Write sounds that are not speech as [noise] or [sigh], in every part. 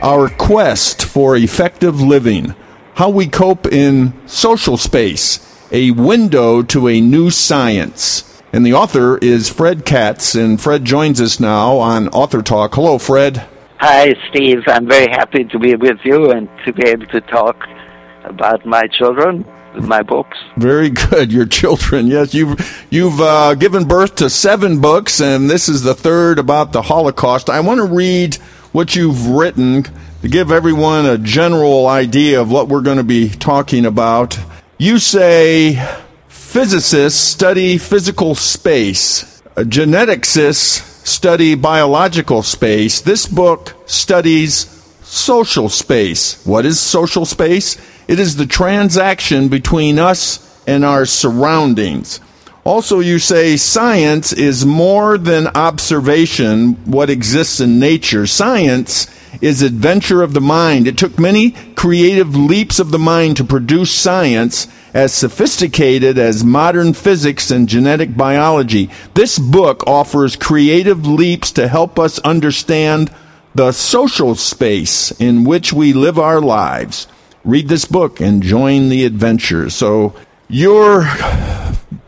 Our Quest for Effective Living How We Cope in Social Space, a window to a new science. And the author is Fred Katz, and Fred joins us now on Author Talk. Hello, Fred. Hi, Steve. I'm very happy to be with you and to be able to talk about my children, my books. Very good. Your children, yes. You've you've uh, given birth to seven books, and this is the third about the Holocaust. I want to read what you've written to give everyone a general idea of what we're going to be talking about. You say physicists study physical space, geneticists study biological space. This book studies social space. What is social space? It is the transaction between us and our surroundings. Also, you say science is more than observation, what exists in nature. Science is adventure of the mind. It took many creative leaps of the mind to produce science as sophisticated as modern physics and genetic biology. This book offers creative leaps to help us understand the social space in which we live our lives. Read this book and join the adventure. So, your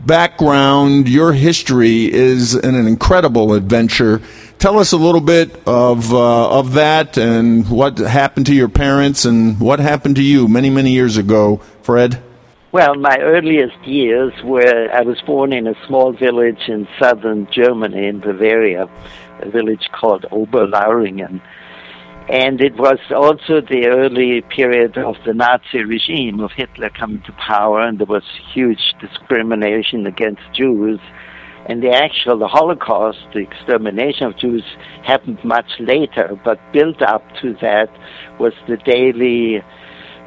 background, your history is an, incredible adventure. Tell us a little bit of uh, of that and what happened to your parents and what happened to you many many years ago, Fred. Well, my earliest years were I was born in a small village in southern Germany, in Bavaria, a village called Oberlauringen. And it was also the early period of the Nazi regime of Hitler coming to power, and there was huge discrimination against Jews. And the actual the Holocaust, the extermination of Jews, happened much later, but built up to that was the daily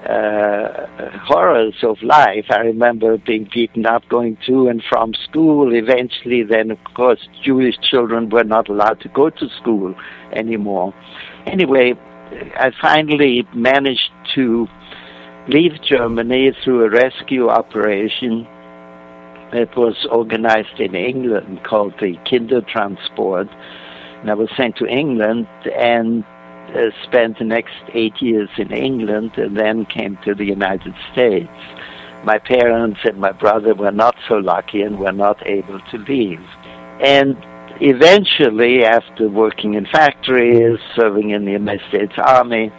uh, horrors of life. I remember being beaten up going to and from school. Eventually, then, of course, Jewish children were not allowed to go to school anymore. Anyway, I finally managed to leave Germany through a rescue operation that was organized in England called the Kindertransport. And I was sent to England and uh, spent the next eight years in England and then came to the United States. My parents and my brother were not so lucky and were not able to leave. And eventually, after working in factories, serving in the United States Army,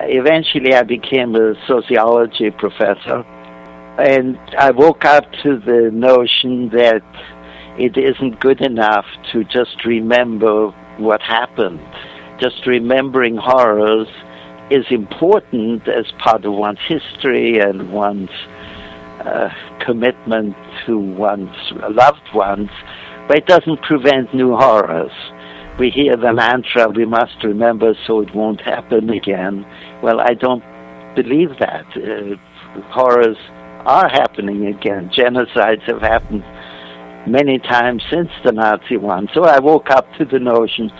eventually I became a sociology professor. And I woke up to the notion that it isn't good enough to just remember what happened just remembering horrors is important as part of one's history and one's uh, commitment to one's loved ones, but it doesn't prevent new horrors. We hear the mantra, we must remember so it won't happen again. Well, I don't believe that. Uh, horrors are happening again. Genocides have happened many times since the Nazi one. So I woke up to the notion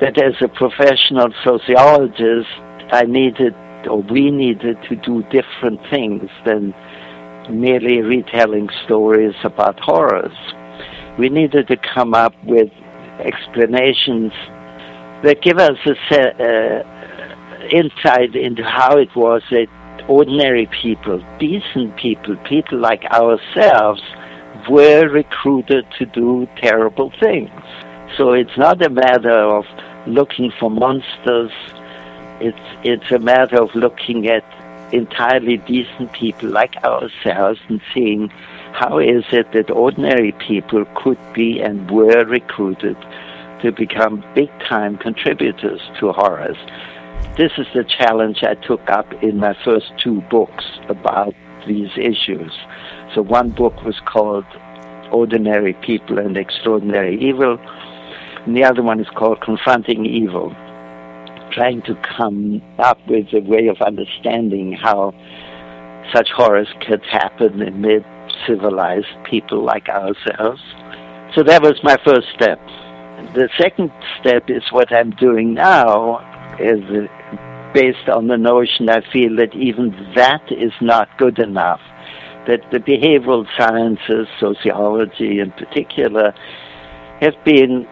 that as a professional sociologist, I needed, or we needed, to do different things than merely retelling stories about horrors. We needed to come up with explanations that give us a uh, insight into how it was that ordinary people, decent people, people like ourselves, were recruited to do terrible things. So it's not a matter of looking for monsters. It's it's a matter of looking at entirely decent people like ourselves and seeing how is it that ordinary people could be and were recruited to become big time contributors to horrors. This is the challenge I took up in my first two books about these issues. So one book was called Ordinary People and Extraordinary Evil and the other one is called Confronting Evil. trying to come up with a way of understanding how such horrors could happen amid civilized people like ourselves. So that was my first step. The second step is what I'm doing now, is uh, based on the notion I feel that even that is not good enough. That the behavioral sciences, sociology in particular, have been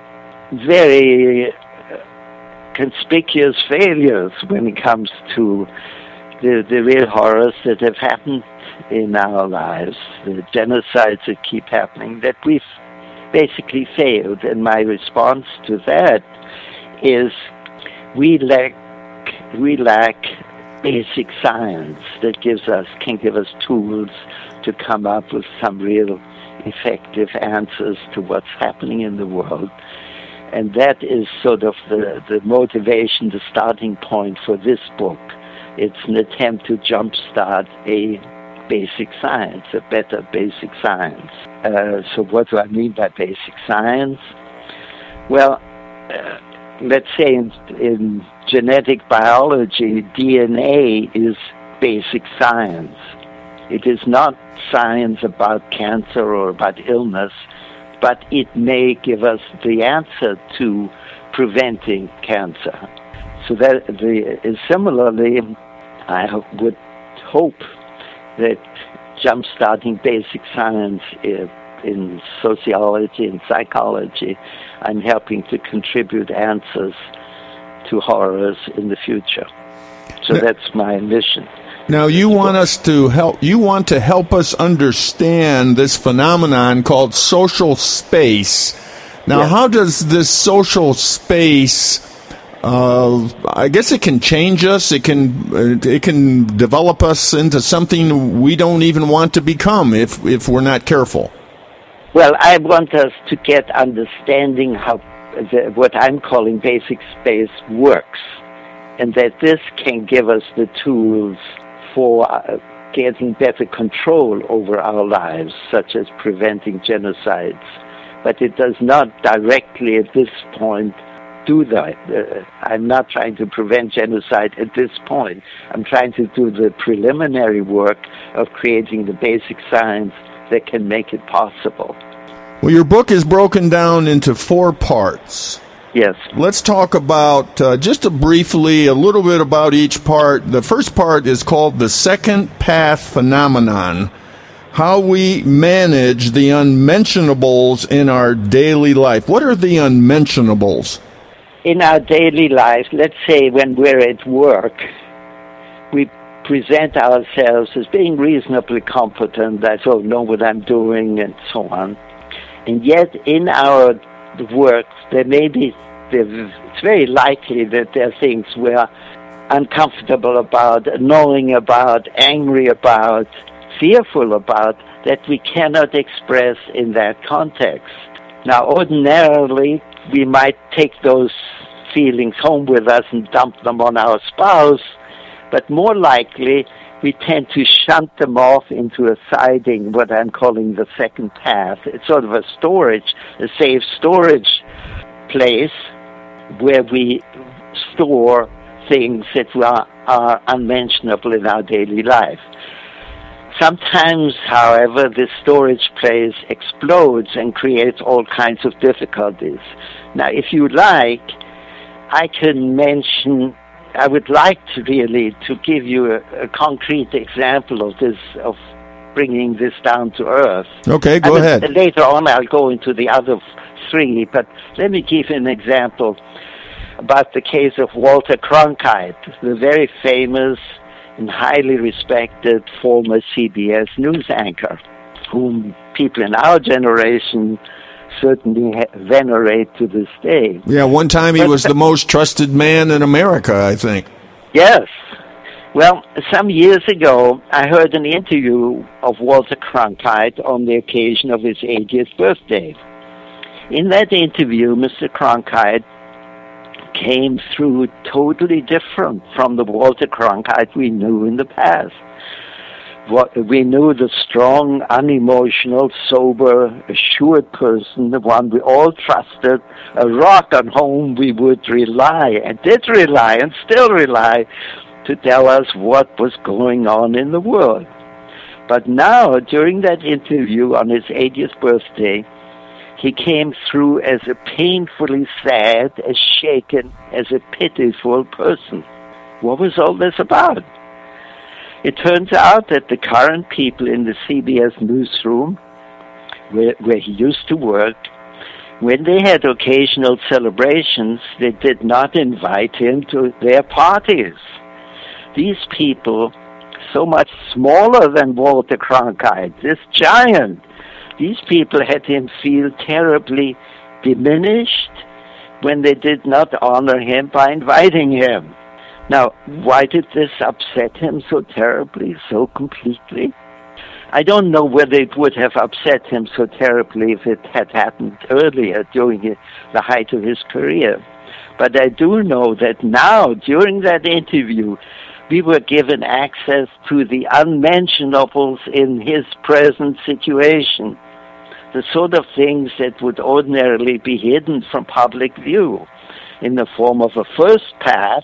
very uh, conspicuous failures when it comes to the, the real horrors that have happened in our lives, the genocides that keep happening, that we've basically failed. And my response to that is we lack we lack basic science that gives us can give us tools to come up with some real effective answers to what's happening in the world. And that is sort of the, the motivation, the starting point for this book. It's an attempt to jumpstart a basic science, a better basic science. Uh, so, what do I mean by basic science? Well, uh, let's say in, in genetic biology, DNA is basic science. It is not science about cancer or about illness, but it may give us the answer to preventing cancer. So that the, similarly, I would hope that jump-starting basic science uh, in sociology and psychology, I'm helping to contribute answers to horrors in the future. So now, that's my mission. Now you want us to help you want to help us understand this phenomenon called social space. Now yes. how does this social space uh, I guess it can change us. It can it can develop us into something we don't even want to become if if we're not careful. Well, I want us to get understanding how the, what I'm calling basic space works, and that this can give us the tools for uh, getting better control over our lives, such as preventing genocides. But it does not directly at this point do that. Uh, I'm not trying to prevent genocide at this point. I'm trying to do the preliminary work of creating the basic science that can make it possible. Well, your book is broken down into four parts. Yes. Let's talk about uh, just a briefly a little bit about each part. The first part is called the second path phenomenon. How we manage the unmentionables in our daily life. What are the unmentionables? In our daily life, let's say when we're at work, we present ourselves as being reasonably competent. I sort of oh, know what I'm doing and so on. And yet, in our work, there may be, it's very likely that there are things we're uncomfortable about, annoying about, angry about, fearful about, that we cannot express in that context. Now, ordinarily, we might take those feelings home with us and dump them on our spouse, but more likely, we tend to shunt them off into a siding, what I'm calling the second path. It's sort of a storage, a safe storage place where we store things that are, are unmentionable in our daily life. Sometimes, however, this storage place explodes and creates all kinds of difficulties. Now, if you like, I can mention I would like to really to give you a, a concrete example of this of bringing this down to earth. Okay, go ahead. Later on, I'll go into the other three, but let me give an example about the case of Walter Cronkite, the very famous and highly respected former CBS news anchor, whom people in our generation certainly venerate to this day. Yeah, one time he but, was the most trusted man in America, I think. Yes. Well, some years ago, I heard an interview of Walter Cronkite on the occasion of his 80th birthday. In that interview, Mr. Cronkite came through totally different from the Walter Cronkite we knew in the past. What we knew the strong, unemotional, sober, assured person, the one we all trusted, a rock on whom we would rely, and did rely, and still rely, to tell us what was going on in the world. But now, during that interview on his 80th birthday, he came through as a painfully sad, as shaken, as a pitiful person. What was all this about? It turns out that the current people in the CBS newsroom, where, where he used to work, when they had occasional celebrations, they did not invite him to their parties. These people, so much smaller than Walter Cronkite, this giant, these people had him feel terribly diminished when they did not honor him by inviting him. Now, why did this upset him so terribly, so completely? I don't know whether it would have upset him so terribly if it had happened earlier during the height of his career. But I do know that now, during that interview, we were given access to the unmentionables in his present situation, the sort of things that would ordinarily be hidden from public view in the form of a first pass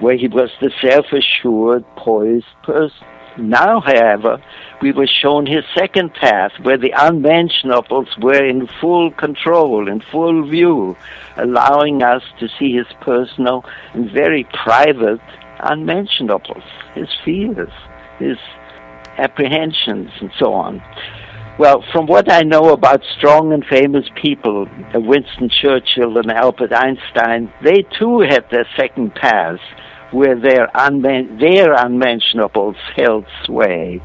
where he was the self-assured, poised person. Now, however, we were shown his second path, where the unmentionables were in full control, in full view, allowing us to see his personal and very private unmentionables, his fears, his apprehensions, and so on. Well, from what I know about strong and famous people, uh, Winston Churchill and Albert Einstein, they too had their second paths where their, unmen- their unmentionables held sway.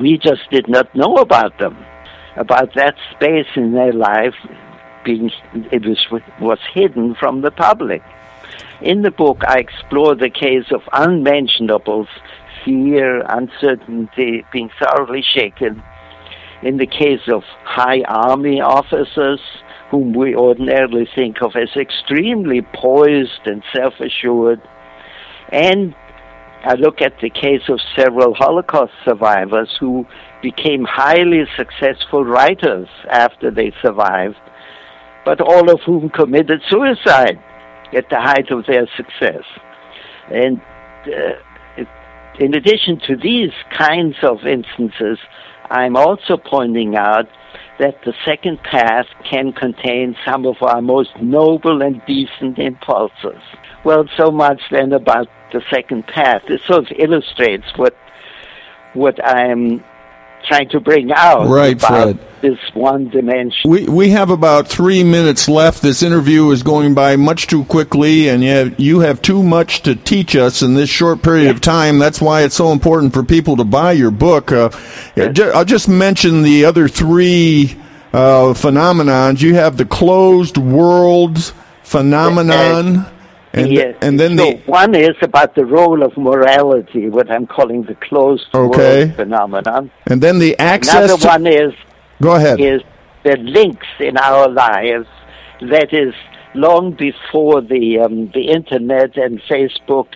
We just did not know about them, about that space in their life being it was was hidden from the public. In the book, I explore the case of unmentionables, fear, uncertainty, being thoroughly shaken. In the case of high army officers, whom we ordinarily think of as extremely poised and self-assured, and I look at the case of several Holocaust survivors who became highly successful writers after they survived, but all of whom committed suicide at the height of their success. And uh, in addition to these kinds of instances, I'm also pointing out that the second path can contain some of our most noble and decent impulses. Well, so much then about the second path. This sort of illustrates what what I'm trying to bring out right, about Fred. this one dimension. We we have about three minutes left. This interview is going by much too quickly, and yet you have too much to teach us in this short period of time. That's why it's so important for people to buy your book. Uh, I'll just mention the other three uh, phenomenons. You have the closed world phenomenon. And, yes. and then so the one is about the role of morality, what I'm calling the closed Okay. world phenomenon. and then the access. Another one is go ahead. is the links in our lives. That is long before the um, the internet and Facebook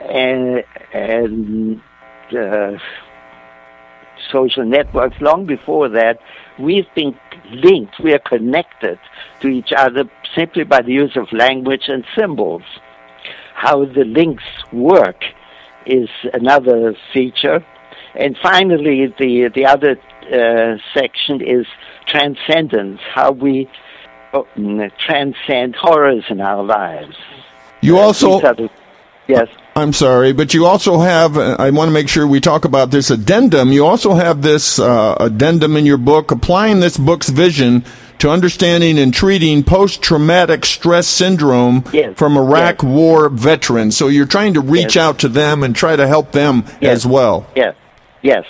and and uh, social networks. Long before that, we've been linked. We are connected to each other simply by the use of language and symbols. How the links work is another feature. And finally, the the other uh, section is transcendence, how we uh, mm, transcend horrors in our lives. you also. These are the- yes. I'm sorry, but you also have, I want to make sure we talk about this addendum. You also have this uh, addendum in your book, applying this book's vision to understanding and treating post traumatic stress syndrome Yes, from Iraq yes. war veterans. So you're trying to reach Yes. out to them and try to help them as well. Yes, yes,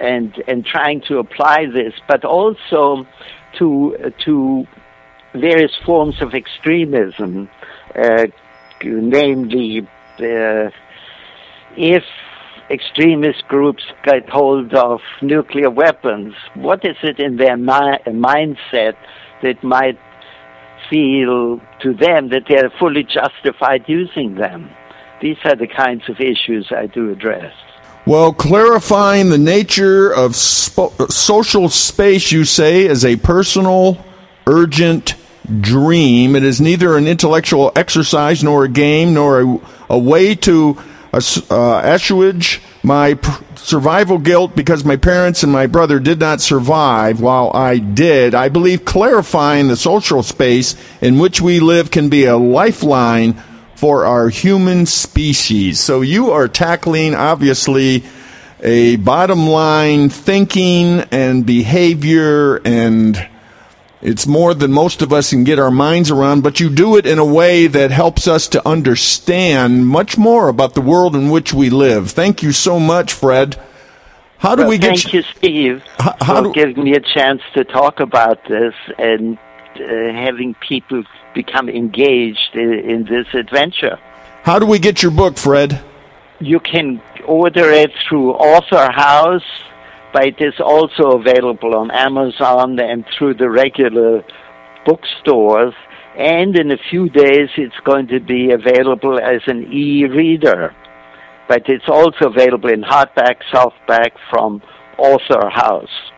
and and trying to apply this, but also to to various forms of extremism, uh, namely, uh, if extremist groups get hold of nuclear weapons, what is it in their mi- mindset that might feel to them that they are fully justified using them? These are the kinds of issues I do address. Well, clarifying the nature of spo- social space, you say, is a personal, urgent dream. It is neither an intellectual exercise nor a game nor a, a way to uh, assuage my pr- survival guilt because my parents and my brother did not survive while I did. I believe clarifying the social space in which we live can be a lifeline for our human species. So you are tackling, obviously, a bottom line thinking and behavior and it's more than most of us can get our minds around, but you do it in a way that helps us to understand much more about the world in which we live. Thank you so much, Fred. How do well, we get? Thank you, Steve, how, how for do, giving me a chance to talk about this and uh, having people become engaged in, in this adventure. How do we get your book, Fred? You can order it through Author House but it is also available on Amazon and through the regular bookstores. And in a few days, it's going to be available as an e-reader. But it's also available in hardback, softback from Author House.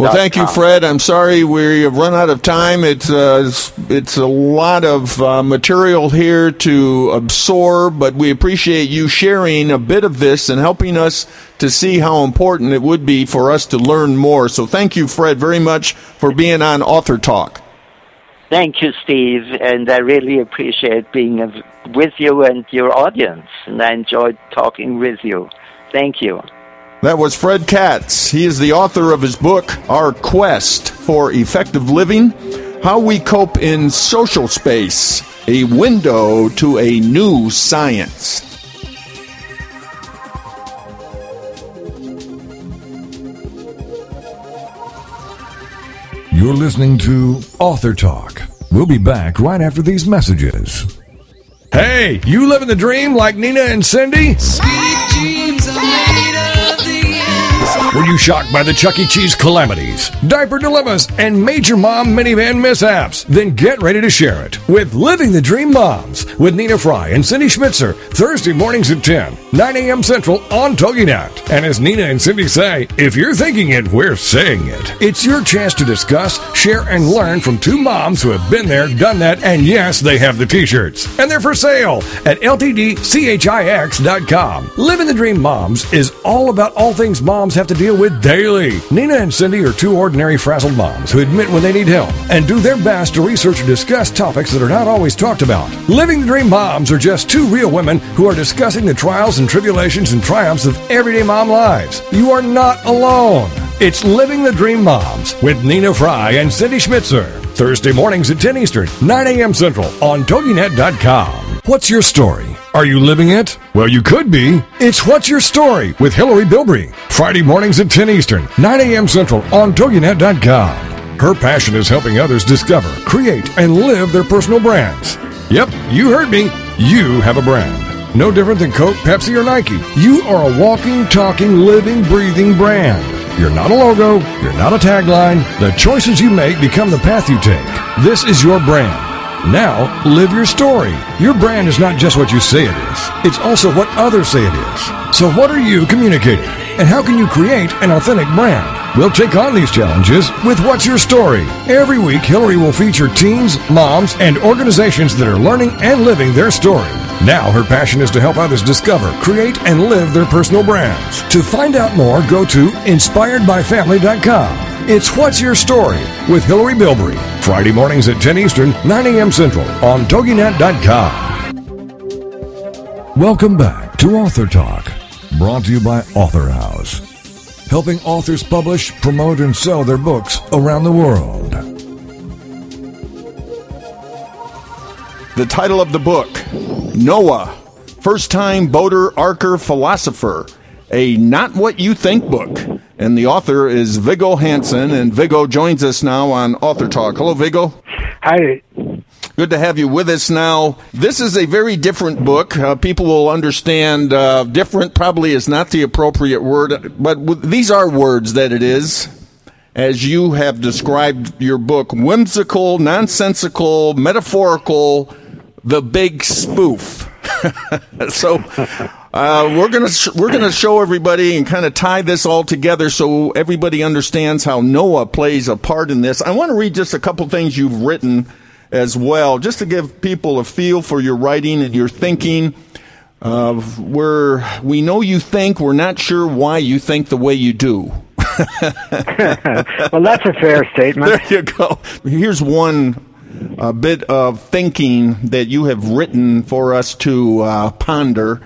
Well, thank you, Fred. I'm sorry we have run out of time. It's uh, it's a lot of uh, material here to absorb, but we appreciate you sharing a bit of this and helping us to see how important it would be for us to learn more. So, thank you, Fred, very much for being on Author Talk. Thank you, Steve, and I really appreciate being with you and your audience, and I enjoyed talking with you. Thank you. That was Fred Katz. He is the author of his book, Our Quest for Effective Living How We Cope in Social Space, a window to a new science. You're listening to Author Talk. We'll be back right after these messages. Hey, you living the dream like Nina and Cindy? Sweet Were you shocked by the Chuck E. Cheese calamities, diaper dilemmas, and major mom minivan mishaps? Then get ready to share it with Living the Dream Moms with Nina Fry and Cindy Schmitzer, Thursday mornings at 10, 9 a.m. Central on TogiNet. And as Nina and Cindy say, if you're thinking it, we're saying it. It's your chance to discuss, share, and learn from two moms who have been there, done that, and yes, they have the t-shirts. And they're for sale at LTDCHIX.com. Living the Dream Moms is all about all things moms have to deal with daily. Nina and Cindy are two ordinary frazzled moms who admit when they need help and do their best to research and discuss topics that are not always talked about. Living the Dream Moms are just two real women who are discussing the trials and tribulations and triumphs of everyday mom lives. You are not alone. It's Living the Dream Moms with Nina Fry and Cindy Schmitzer. Thursday mornings at 10 Eastern, 9 a.m. Central on TogiNet.com. What's your story? Are you living it? Well, you could be. It's What's Your Story with Hillary Bilbrey. Friday mornings at 10 Eastern, 9 a.m. Central on TogiNet.com. Her passion is helping others discover, create, and live their personal brands. Yep, you heard me. You have a brand. No different than Coke, Pepsi, or Nike. You are a walking, talking, living, breathing brand. You're not a logo. You're not a tagline. The choices you make become the path you take. This is your brand. Now, live your story. Your brand is not just what you say it is, it's also what others say it is. So, what are you communicating? And how can you create an authentic brand? We'll take on these challenges with What's Your Story? Every week, Hillary will feature teens, moms, and organizations that are learning and living their story. Now, her passion is to help others discover, create, and live their personal brands. To find out more, go to inspiredbyfamily.com. It's What's Your Story with Hillary Bilbrey. Friday mornings at 10 Eastern, 9 a.m. Central on TogiNet.com. Welcome back to Author Talk, brought to you by Author House, helping authors publish, promote, and sell their books around the world. The title of the book Noah, First Time Boater, Arker, Philosopher, a Not What You Think book. And the author is Viggo Hansen, and Viggo joins us now on Author Talk. Hello, Viggo. Hi. Good to have you with us now. This is a very different book. Uh, people will understand uh, different probably is not the appropriate word, but w- these are words that it is. As you have described your book, whimsical, nonsensical, metaphorical, the big spoof. [laughs] so, Uh, we're gonna sh- we're gonna show everybody and kind of tie this all together so everybody understands how Noah plays a part in this. I want to read just a couple things you've written as well, just to give people a feel for your writing and your thinking. Uh, we're we know you think. We're not sure why you think the way you do. [laughs] [laughs] well, that's a fair statement. There you go. Here's one a bit of thinking that you have written for us to uh, ponder.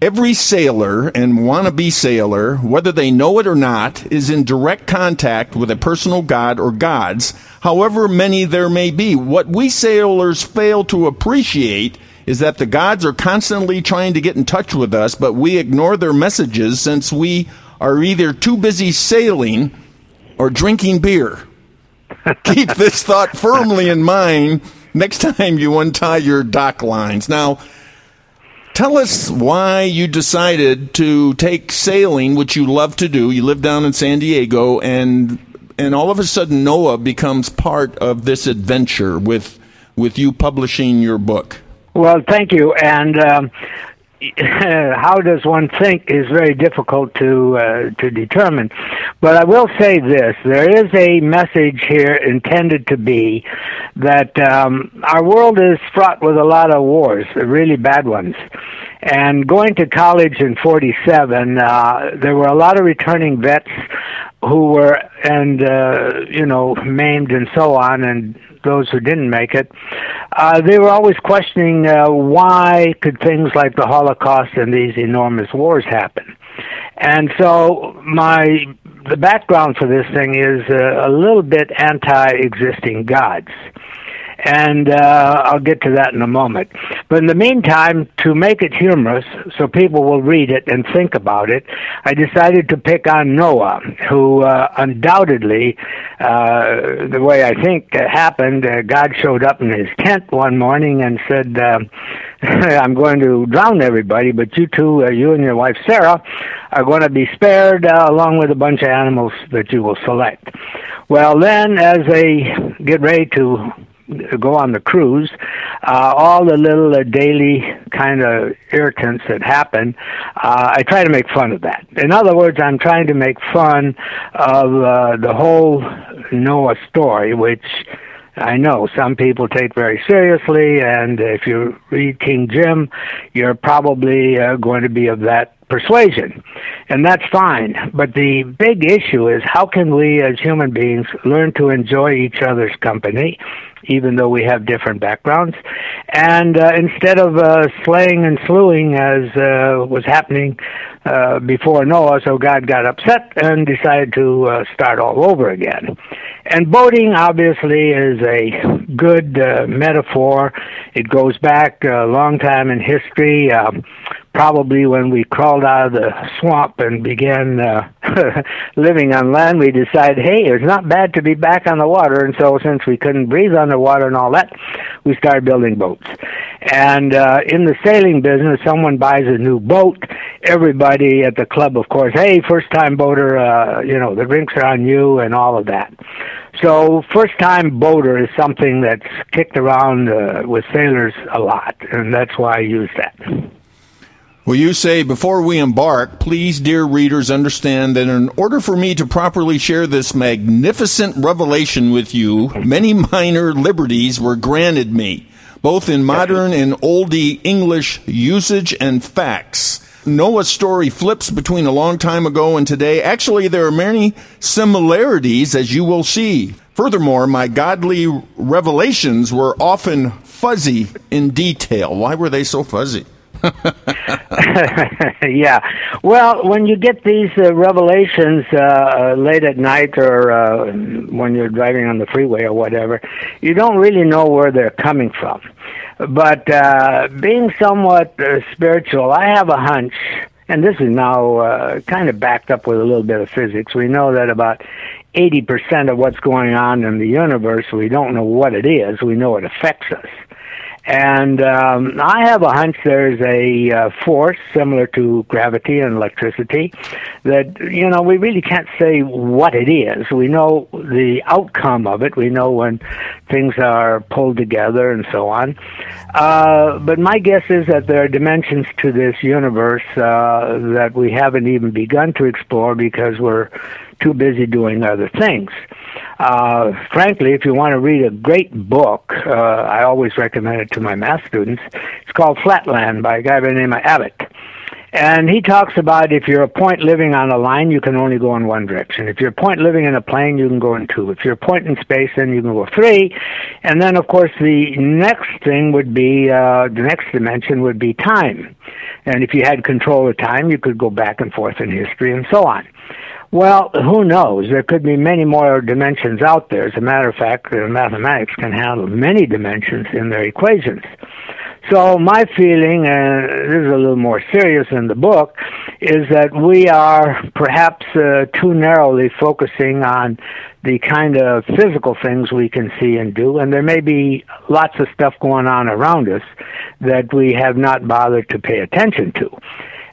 Every sailor and wannabe sailor, whether they know it or not, is in direct contact with a personal god or gods, however many there may be. What we sailors fail to appreciate is that the gods are constantly trying to get in touch with us, but we ignore their messages since we are either too busy sailing or drinking beer. Keep this thought firmly in mind next time you untie your dock lines. Now, tell us why you decided to take sailing, which you love to do. You live down in San Diego, and and all of a sudden Noah becomes part of this adventure with with you publishing your book. Well, thank you. And um, [laughs] how does one think is very difficult to uh, to determine. But I will say this: there is a message here intended to be that um, our world is fraught with a lot of wars, really bad ones. And going to college in '47, uh, there were a lot of returning vets who were and uh, you know maimed and so on, and those who didn't make it, uh, they were always questioning uh, why could things like the Holocaust and these enormous wars happen. And so my the background for this thing is uh, a little bit anti-existing gods and uh, I'll get to that in a moment. But in the meantime, to make it humorous, so people will read it and think about it, I decided to pick on Noah, who uh, undoubtedly, uh, the way I think uh, happened, uh, God showed up in his tent one morning and said, uh, [laughs] "I'm going to drown everybody, but you two, uh, you and your wife Sarah, are going to be spared, along with a bunch of animals that you will select." Well, then, as they get ready to go on the cruise, uh, all the little uh, daily kind of irritants that happen, uh, I try to make fun of that. In other words, I'm trying to make fun of uh, the whole Noah story, which I know some people take very seriously, and if you read King Jim, you're probably uh, going to be of that persuasion. And that's fine. But the big issue is how can we as human beings learn to enjoy each other's company, even though we have different backgrounds, and uh, instead of uh, slaying and slewing as uh, was happening uh, before Noah, so God got upset and decided to uh, start all over again. And boating obviously is a good uh, metaphor. It goes back a long time in history. Um, probably when we crawled out of the swamp and began uh, [laughs] living on land, we decided, hey, it's not bad to be back on the water. And so, since we couldn't breathe underwater and all that, we started building boats. And uh, in the sailing business, someone buys a new boat. Everybody at the club, of course, hey, first time boater, uh, you know, the drinks are on you and all of that. So, first time boater is something that's kicked around uh, with sailors a lot, and that's why I use that. Well, you say, before we embark, please, dear readers, understand that in order for me to properly share this magnificent revelation with you, many minor liberties were granted me, both in modern and oldie English usage and facts. Noah's story flips between a long time ago and today. Actually, there are many similarities, as you will see. Furthermore, my godly revelations were often fuzzy in detail. Why were they so fuzzy? [laughs] yeah. Well, when you get these uh, revelations uh, late at night or uh, when you're driving on the freeway or whatever, you don't really know where they're coming from. But uh, being somewhat uh, spiritual, I have a hunch, and this is now uh, kind of backed up with a little bit of physics. We know that about 80% of what's going on in the universe, we don't know what it is, we know it affects us. And um, I have a hunch there's a uh, force similar to gravity and electricity that, you know, we really can't say what it is. We know the outcome of it. We know when things are pulled together and so on. Uh, but my guess is that there are dimensions to this universe uh, that we haven't even begun to explore because we're too busy doing other things. Uh, frankly, if you want to read a great book, uh, I always recommend it to my math students. It's called Flatland by a guy by the name of Abbott. And he talks about if you're a point living on a line, you can only go in one direction. If you're a point living in a plane, you can go in two. If you're a point in space, then you can go three. And then, of course, the next thing would be, uh, the next dimension would be time. And if you had control of time, you could go back and forth in history and so on. Well, who knows? There could be many more dimensions out there. As a matter of fact, mathematics can handle many dimensions in their equations. So my feeling, and this is a little more serious in the book, is that we are perhaps uh, too narrowly focusing on the kind of physical things we can see and do, and there may be lots of stuff going on around us that we have not bothered to pay attention to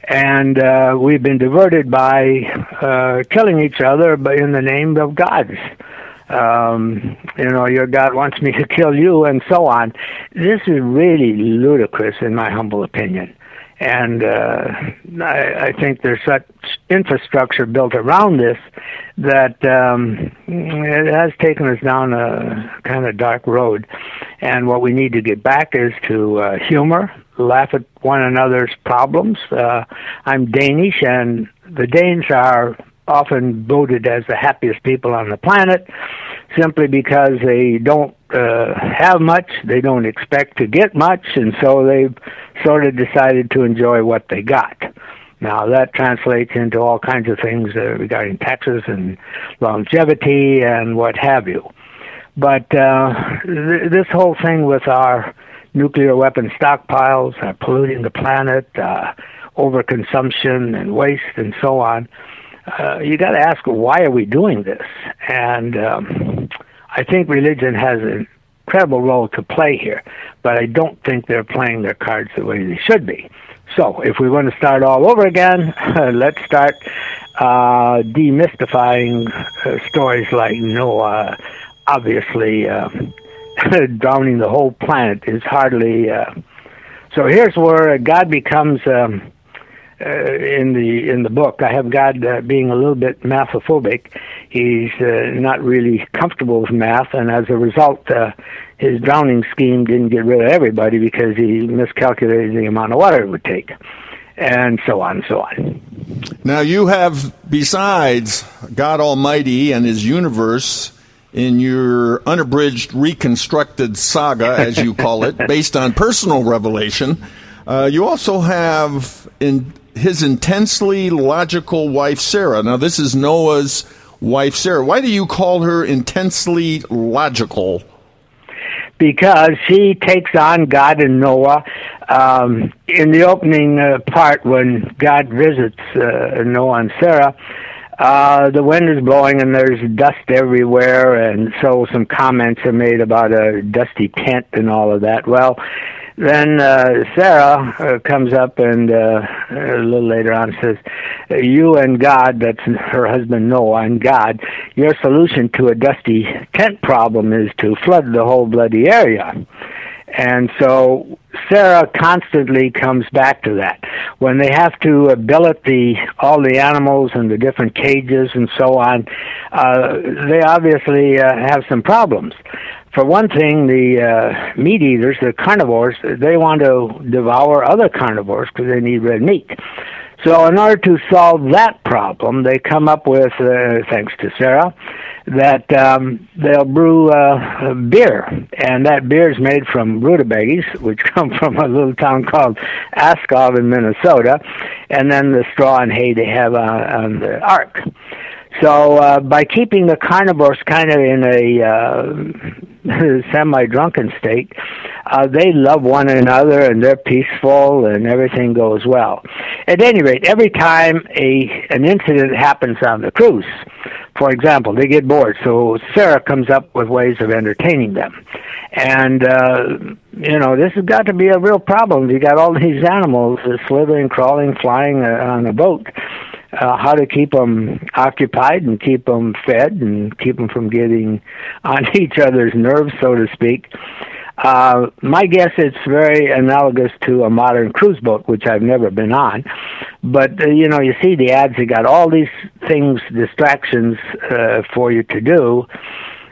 and uh, we've been diverted by uh, killing each other but in the name of gods. Um, you know, your God wants me to kill you, and so on. This is really ludicrous, in my humble opinion. And uh, I, I think there's such infrastructure built around this that um, it has taken us down a kind of dark road. And what we need to get back is to uh, humor, laugh at one another's problems. Uh, I'm Danish, and the Danes are often voted as the happiest people on the planet simply because they don't uh, have much, they don't expect to get much, and so they've sort of decided to enjoy what they got. Now that translates into all kinds of things uh, regarding taxes and longevity and what have you. But uh, th- this whole thing with our nuclear weapon stockpiles, uh, polluting the planet, uh, overconsumption and waste and so on, uh, you got to ask why are we doing this? And um, I think religion has an incredible role to play here, but I don't think they're playing their cards the way they should be. So, if we want to start all over again, [laughs] let's start uh, demystifying uh, stories like Noah. Obviously, uh, [laughs] drowning the whole planet is hardly. Uh, so here's where God becomes um, uh, in the in the book. I have God uh, being a little bit mathophobic. He's uh, not really comfortable with math, and as a result, uh, his drowning scheme didn't get rid of everybody because he miscalculated the amount of water it would take, and so on and so on. Now you have, besides God Almighty and His universe, in your unabridged reconstructed saga, as you call it, [laughs] based on personal revelation. Uh, you also have in his intensely logical wife, Sarah. Now, this is Noah's wife, Sarah. Why do you call her intensely logical? Because she takes on God and Noah. Um, in the opening uh, part, when God visits uh, Noah and Sarah, uh, the wind is blowing and there's dust everywhere, and so some comments are made about a dusty tent and all of that. Well, then uh, Sarah uh, comes up and uh, a little later on says, "You and God, that's her husband Noah and God, your solution to a dusty tent problem is to flood the whole bloody area." And so Sarah constantly comes back to that. When they have to uh, billet the all the animals and the different cages and so on, uh, they obviously uh, have some problems for one thing, the uh, meat eaters, the carnivores, they want to devour other carnivores because they need red meat. So, in order to solve that problem, they come up with, uh, thanks to Sarah, that um, they'll brew uh, beer, and that beer is made from rutabagas, which [laughs] come from a little town called Askov in Minnesota, and then the straw and hay they have on, on the ark. So uh, by keeping the carnivores kind of in a uh, [laughs] semi-drunken state, uh, they love one another and they're peaceful and everything goes well. At any rate, every time a an incident happens on the cruise, for example, they get bored, so Sarah comes up with ways of entertaining them. And, uh, you know, this has got to be a real problem. You got all [laughs] these animals slithering, crawling, flying uh, on a boat. Uh, how to keep them occupied and keep them fed and keep them from getting [laughs] on each other's nerves, so to speak. Uh, my guess it's very analogous to a modern cruise boat, which I've never been on. But uh, you know, you see the ads; they got all these things, distractions uh, for you to do,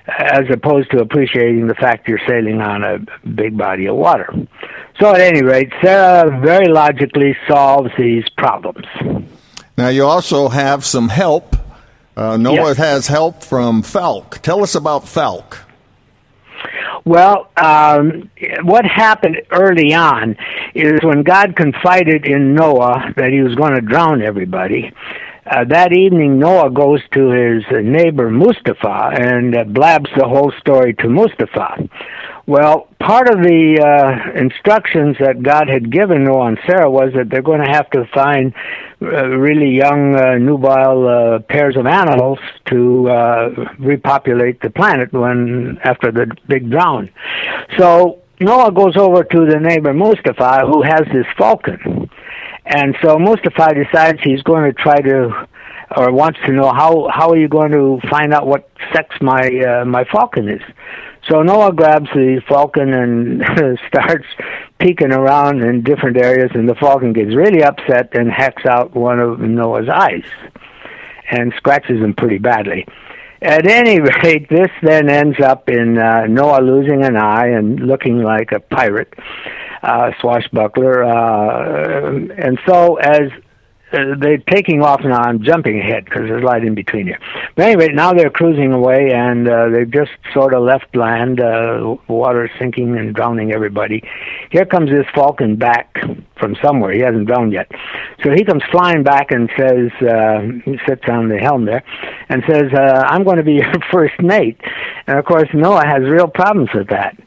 as opposed to appreciating the fact you're sailing on a big body of water. So, at any rate, Sarah very logically solves these problems. Now, you also have some help. Uh, Noah Yes. has help from Falk. Tell us about Falk. Well, um, what happened early on is when God confided in Noah that he was going to drown everybody. Uh, that evening, Noah goes to his neighbor Mustafa and uh, blabs the whole story to Mustafa. Well, part of the uh, instructions that God had given Noah and Sarah was that they're going to have to find uh, really young, uh, nubile uh, pairs of animals to uh, repopulate the planet when after the big drown. So Noah goes over to the neighbor Mustafa, who has this falcon, and so Mustafa decides he's going to try to or wants to know how how are you going to find out what sex my uh, my falcon is. So Noah grabs the falcon and [laughs] starts peeking around in different areas, and the falcon gets really upset and hacks out one of Noah's eyes and scratches him pretty badly. At any [laughs] rate, this then ends up in uh, Noah losing an eye and looking like a pirate, uh, swashbuckler. Uh, and so, as uh, they're taking off now. I'm jumping ahead because there's light in between here. But anyway, now they're cruising away, and uh, they've just sort of left land. Uh, water sinking and drowning everybody. Here comes this falcon back from somewhere. He hasn't drowned yet, so he comes flying back and says, uh, he sits on the helm there, and says, uh, "I'm going to be [laughs] your first mate." And of course, Noah has real problems with that.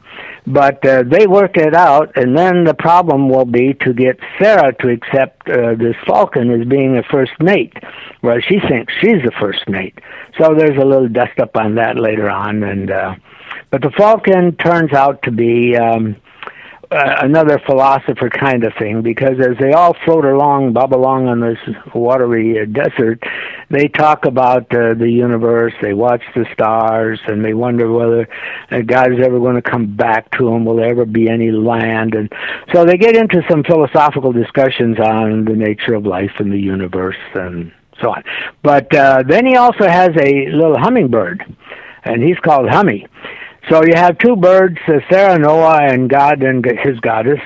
But uh, they work it out, and then the problem will be to get Sarah to accept uh, this falcon as being a first mate, whereas she thinks she's the first mate. So there's a little dust up on that later on, and uh, but the falcon turns out to be um, uh, another philosopher kind of thing because as they all float along, bob along on this watery uh, desert, they talk about uh, the universe. They watch the stars, and they wonder whether uh, God is ever going to come back to them. Will there ever be any land? And so they get into some philosophical discussions on the nature of life and the universe and so on. But uh, then he also has a little hummingbird, and he's called Hummy. So you have two birds, uh, Sarah, Noah, and God and his goddess.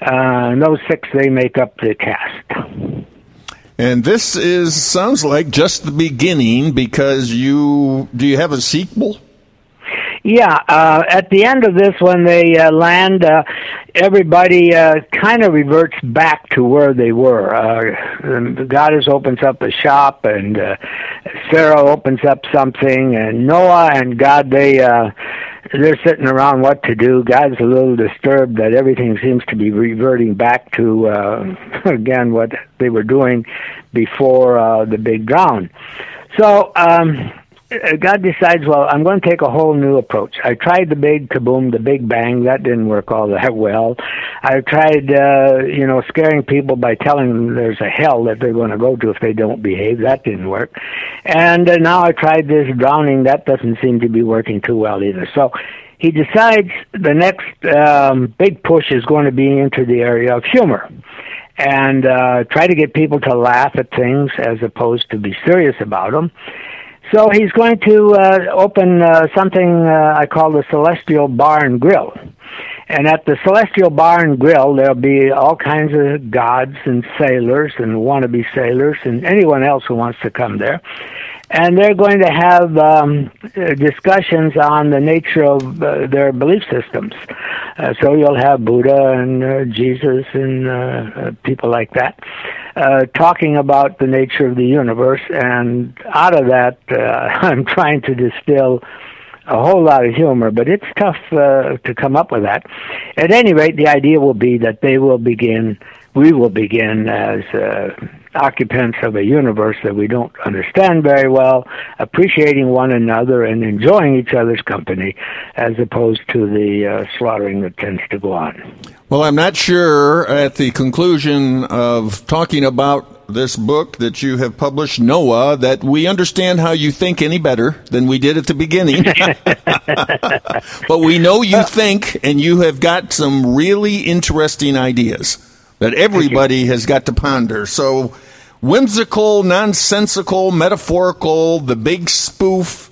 Uh, and those six, they make up the cast. And this is sounds like just the beginning because you do you have a sequel? Yeah, uh, at the end of this, when they uh, land, uh, everybody uh, kind of reverts back to where they were. Uh, the goddess opens up a shop, and uh, Sarah opens up something, and Noah and God they uh, they're sitting around what to do. God's a little disturbed that everything seems to be reverting back to uh, [laughs] again what they were doing before uh, the big drown. So. Um, God decides, well, I'm going to take a whole new approach. I tried the big kaboom, the big bang. That didn't work all that well. I tried, uh, you know, scaring people by telling them there's a hell that they're going to go to if they don't behave. That didn't work. And uh, now I tried this drowning. That doesn't seem to be working too well either. So he decides the next um, big push is going to be into the area of humor and uh, try to get people to laugh at things as opposed to be serious about them. So he's going to uh, open uh, something uh, I call the Celestial Bar and Grill. And at the Celestial Bar and Grill, there'll be all kinds of gods and sailors and wannabe sailors and anyone else who wants to come there. And they're going to have um, discussions on the nature of uh, their belief systems. Uh, so you'll have Buddha and uh, Jesus and uh, uh, people like that uh, talking about the nature of the universe. And out of that, [laughs] I'm trying to distill a whole lot of humor, but it's tough to come up with that. At any rate, the idea will be that they will begin, we will begin as uh, occupants of a universe that we don't understand very well, appreciating one another and enjoying each other's company, as opposed to the uh, slaughtering that tends to go on. Well, I'm not sure at the conclusion of talking about this book that you have published, Noah, that we understand how you think any better than we did at the beginning. [laughs] but we know you think, and you have got some really interesting ideas that everybody has got to ponder. So, whimsical, nonsensical, metaphorical, the big spoof.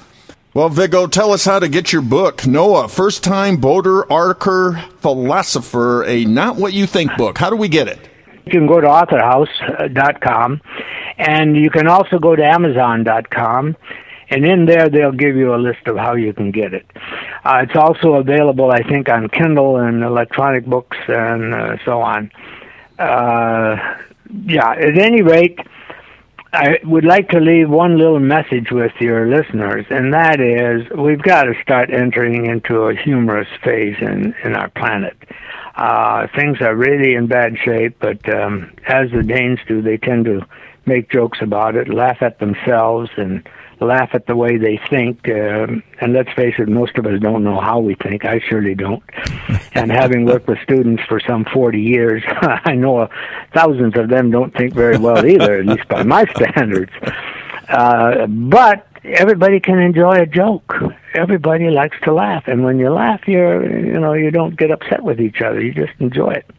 Well, Viggo, tell us how to get your book, Noah, first time boater, archer, philosopher, a not what you think book. How do we get it? You can go to authorhouse.com and you can also go to amazon.com and in there they'll give you a list of how you can get it. Uh, it's also available, I think, on Kindle and electronic books and uh, so on. Uh, yeah, at any rate, I would like to leave one little message with your listeners, and that is we've got to start entering into a humorous phase in, in our planet. Uh, things are really in bad shape, but um, as the Danes do, they tend to make jokes about it, laugh at themselves, and laugh at the way they think. Um, and let's face it, most of us don't know how we think. I surely don't. [laughs] and having worked with students for some 40 years, [laughs] I know thousands of them don't think very well either, at least by my [laughs] standards. Uh, but everybody can enjoy a joke. Everybody likes to laugh, and when you laugh, you're you know you don't get upset with each other. You just enjoy it.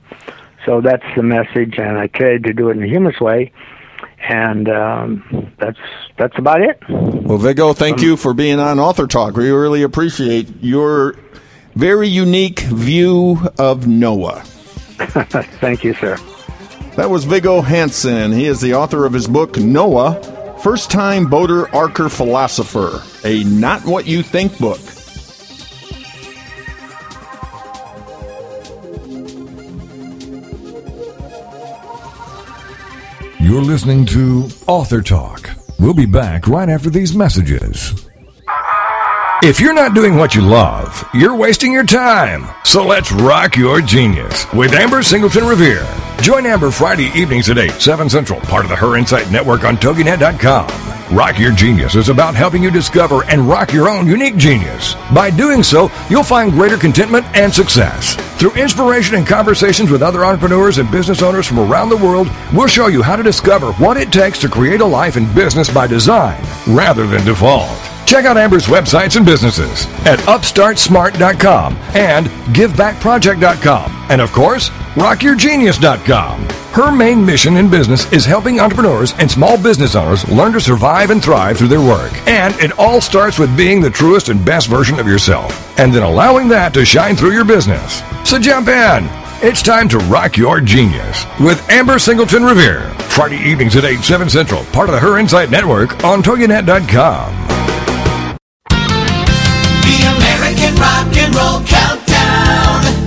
So that's the message, and I tried to do it in a humorous way, and um, that's that's about it. Well, Vigo, thank you for being on Author Talk. We really appreciate your very unique view of Noah. [laughs] thank you, sir. That was Vigo Hansen. He is the author of his book Noah First Time Boater Archer Philosopher, a Not What You Think book. You're listening to Author Talk. We'll be back right after these messages. If you're not doing what you love, you're wasting your time. So let's rock your genius with Amber Singleton Revere. Join Amber Friday evenings at 8, 7 Central, part of the Her Insight Network on TogiNet.com. Rock Your Genius is about helping you discover and rock your own unique genius. By doing so, you'll find greater contentment and success. Through inspiration and conversations with other entrepreneurs and business owners from around the world, we'll show you how to discover what it takes to create a life in business by design rather than default. Check out Amber's websites and businesses at upstartsmart.com and givebackproject.com. And of course, rockyourgenius.com. Her main mission in business is helping entrepreneurs and small business owners learn to survive and thrive through their work. And it all starts with being the truest and best version of yourself, and then allowing that to shine through your business. So jump in. It's time to rock your genius with Amber Singleton Revere. Friday evenings at 8, 7 Central, part of the Her Insight Network on TogiNet.com. The American Rock and Roll Countdown.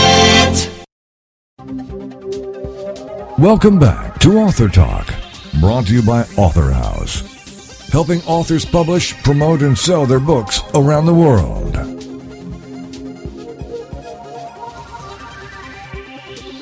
Welcome back to Author Talk, brought to you by Author House, helping authors publish, promote, and sell their books around the world.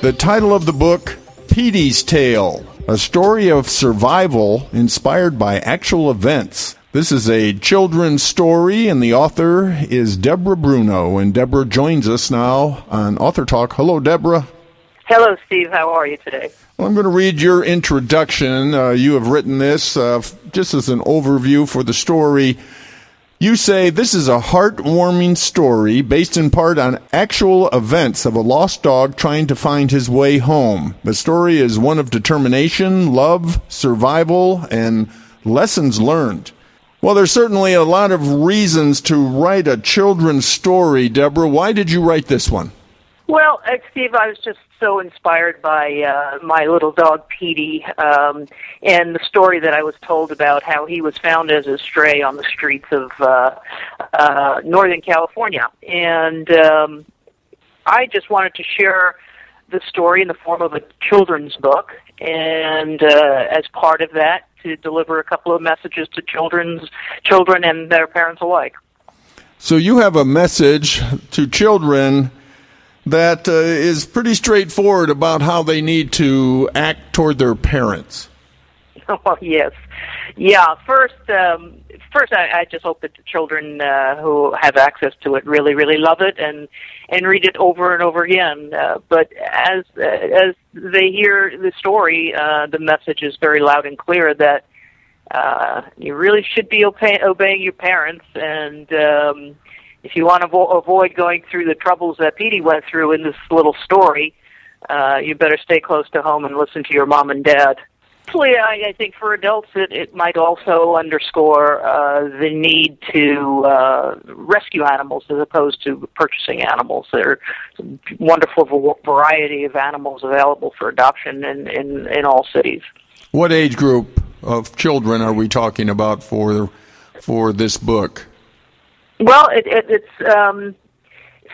The title of the book, Petey's Tale, a story of survival inspired by actual events. This is a children's story, and the author is Deborah Bruno. And Deborah joins us now on Author Talk. Hello, Deborah. Hello, Steve. How are you today? Well, I'm going to read your introduction. Uh, you have written this uh, just as an overview for the story. You say this is a heartwarming story based in part on actual events of a lost dog trying to find his way home. The story is one of determination, love, survival, and lessons learned. Well, there's certainly a lot of reasons to write a children's story, Deborah. Why did you write this one? Well, uh, Steve, I was just so inspired by uh, my little dog Petey um, and the story that I was told about how he was found as a stray on the streets of uh, uh, Northern California, and um, I just wanted to share the story in the form of a children's book, and uh, as part of that, to deliver a couple of messages to children's children and their parents alike. So you have a message to children that uh, is pretty straightforward about how they need to act toward their parents. [laughs] Oh yes, yeah. First, um, first, I, I just hope that the children uh, who have access to it really, really love it and and read it over and over again. Uh, but as uh, as they hear the story, uh, the message is very loud and clear that uh, you really should be obey- obeying your parents, and um, if you want to avo- avoid going through the troubles that Petey went through in this little story, uh, you better stay close to home and listen to your mom and dad. Actually, I, I think for adults, it, it might also underscore uh, the need to uh, rescue animals as opposed to purchasing animals. There are a wonderful v- variety of animals available for adoption in, in, in all cities. What age group of children are we talking about for for this book? Well, it, it, it's um,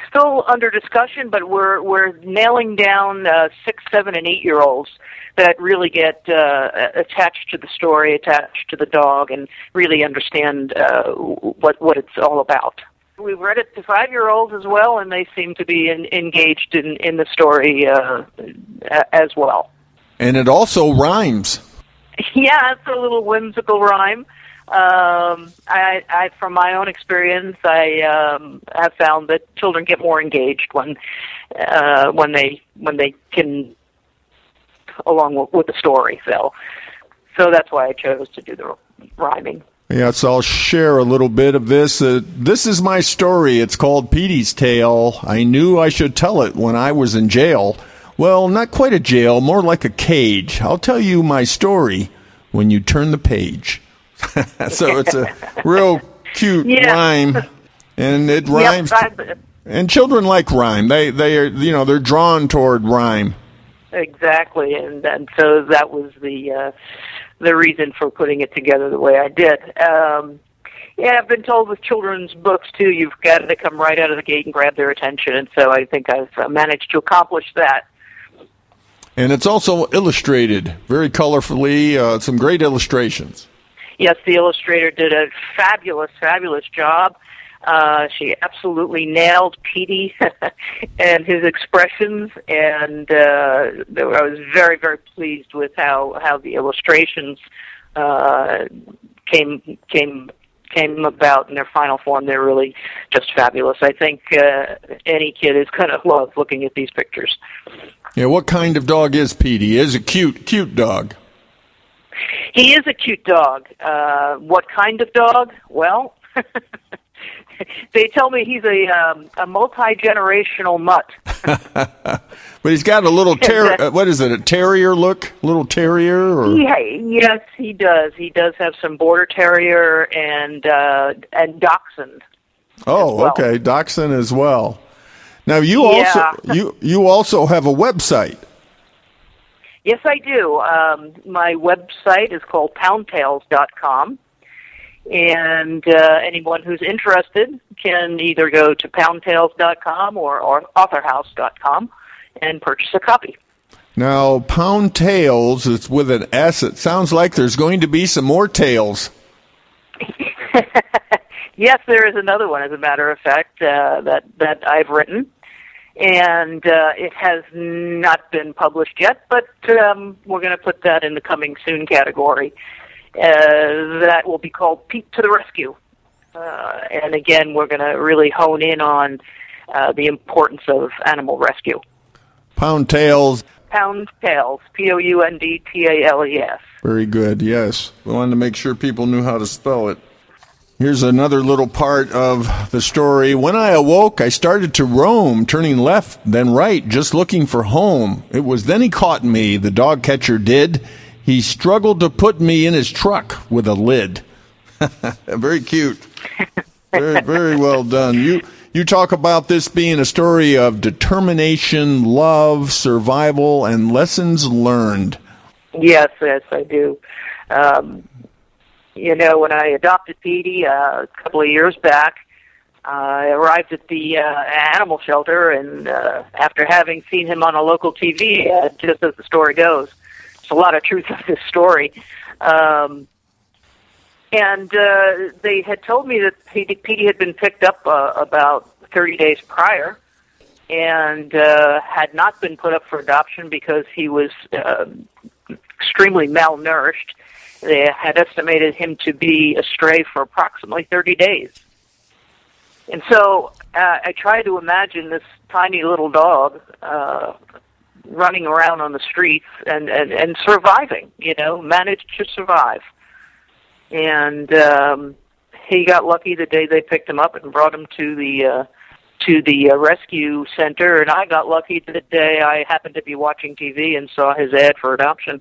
still under discussion, but we're we're nailing down uh, six, seven, and eight year olds that really get uh, attached to the story, attached to the dog, and really understand uh, what what it's all about. We've read it to five year olds as well, and they seem to be in, engaged in in the story uh, as well. And it also rhymes. [laughs] Yeah, it's a little whimsical rhyme. Um, I, I, from my own experience, I um, have found that children get more engaged when uh, when they when they can along with, the story. So, so that's why I chose to do the rhyming. Yes, I'll share a little bit of this. Uh, this is my story. It's called Petey's Tale. I knew I should tell it when I was in jail. Well, not quite a jail, more like a cage. I'll tell you my story when you turn the page. [laughs] so it's a real cute [laughs] Yeah. rhyme, and it rhymes. Yep, and children like rhyme. They they are you know they're drawn toward rhyme. exactly, and and so that was the uh, the reason for putting it together the way I did. Um, yeah, I've been told with children's books too, you've got to come right out of the gate and grab their attention, and so I think I've uh, managed to accomplish that. And it's also illustrated very colorfully. Uh, some great illustrations. Yes, the illustrator did a fabulous, fabulous job. Uh, she absolutely nailed Petey [laughs] and his expressions, and uh, I was very, very pleased with how how the illustrations uh, came came came about in their final form. They're really just fabulous. I think uh, any kid is going to love looking at these pictures. Yeah, what kind of dog is Petey? Is a cute, cute dog. He is a cute dog. Uh, what kind of dog? Well, [laughs] they tell me he's a um, a multi generational mutt. [laughs] But he's got a little [laughs] ter- uh, what is it? A terrier look? Little terrier or Yeah, yes, he does. He does have some border terrier and uh, and dachshund. Oh, well. okay, Dachshund as well. Now you Yeah. also you you also have a website. Yes, I do. Um, my website is called poundtales.com. And uh, anyone who's interested can either go to poundtales.com or, or authorhouse.com and purchase a copy. Now, Pound Tales is with an S. It sounds like there's going to be some more tales. [laughs] Yes, there is another one, as a matter of fact, uh, that that I've written, and uh, it has not been published yet, but um, we're going to put that in the coming soon category. Uh, that will be called Pete to the Rescue, uh, and again, we're going to really hone in on uh, the importance of animal rescue. Pound Tales. Pound Tales, P O U N D T A L E S. Very good. Yes, we wanted to make sure people knew how to spell it. Here's another little part of the story. When I awoke, I started to roam, turning left, then right, just looking for home. It was then he caught me, the dog catcher did. He struggled to put me in his truck with a lid. [laughs] very cute. Very, very well done. You You talk about this being a story of determination, love, survival, and lessons learned. Yes, yes, I do. Um, you know, when I adopted Petey uh, a couple of years back, I arrived at the uh, animal shelter, and uh, after having seen him on a local TV, uh, just as the story goes, there's a lot of truth in this story. Um, and uh, they had told me that Petey, had been picked up uh, about 30 days prior and uh, had not been put up for adoption because he was uh, extremely malnourished. They had estimated him to be astray for approximately 30 days. And so uh, I try to imagine this tiny little dog uh, running around on the streets and, and, and surviving, you know, managed to survive. And um, he got lucky the day they picked him up and brought him to the uh, to the uh, rescue center, and I got lucky the day I happened to be watching TV and saw his ad for adoption.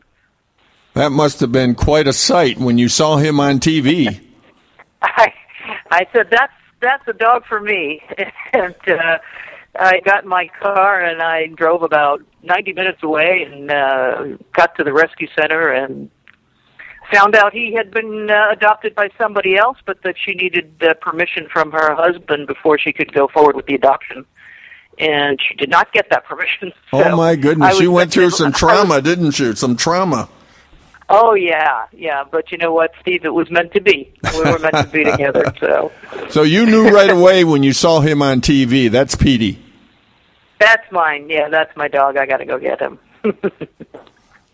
That must have been quite a sight when you saw him on TV. [laughs] I I said that's that's a dog for me, [laughs] and uh, I got in my car and I drove about ninety minutes away and uh, got to the rescue center and found out he had been uh, adopted by somebody else, but that she needed uh, permission from her husband before she could go forward with the adoption. And she did not get that [laughs] permission. So oh my goodness, you went through some I was- trauma, didn't you? Some trauma. Oh yeah, yeah. But you know what, Steve? It was meant to be. We were meant to be [laughs] together. So So you knew right away when you saw him on TV. That's Petey. that's mine. Yeah, that's my dog. I got to go get him. [laughs]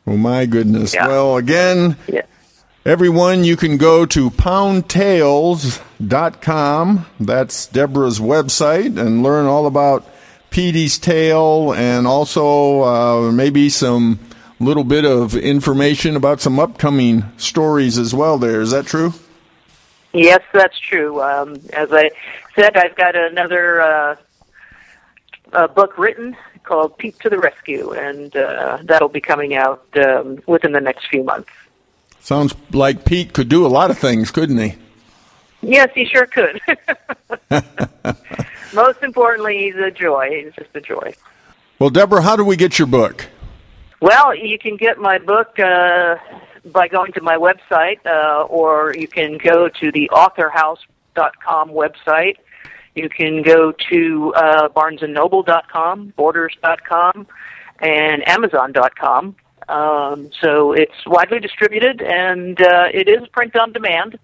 Oh my goodness. Yeah. Well, again, yeah. everyone, you can go to poundtales.com. That's Deborah's website and learn all about Petey's Tale and also uh, maybe some little bit of information about some upcoming stories as well there. Is that true? Yes, that's true. Um, as I said, I've got another uh, uh, book written called "Pete to the Rescue," and uh, that'll be coming out um, within the next few months. Sounds like Pete could do a lot of things, couldn't he? Yes, he sure could. [laughs] Most importantly, he's a joy. He's just a joy. Well, Deborah, how do we get your book? Well, you can get my book uh, by going to my website, uh, or you can go to the authorhouse.com website. You can go to uh, barnesandnoble.com, borders.com, and amazon.com. Um, so it's widely distributed, and uh, it is print on demand.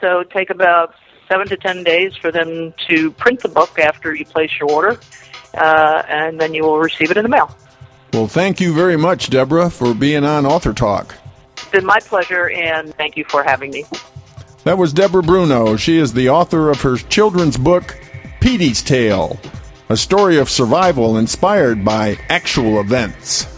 So take about seven to ten days for them to print the book after you place your order, uh, and then you will receive it in the mail. Well, thank you very much, Deborah, for being on Author Talk. It's been my pleasure, and thank you for having me. That was Deborah Bruno. She is the author of her children's book, Petey's Tale, a story of survival inspired by actual events.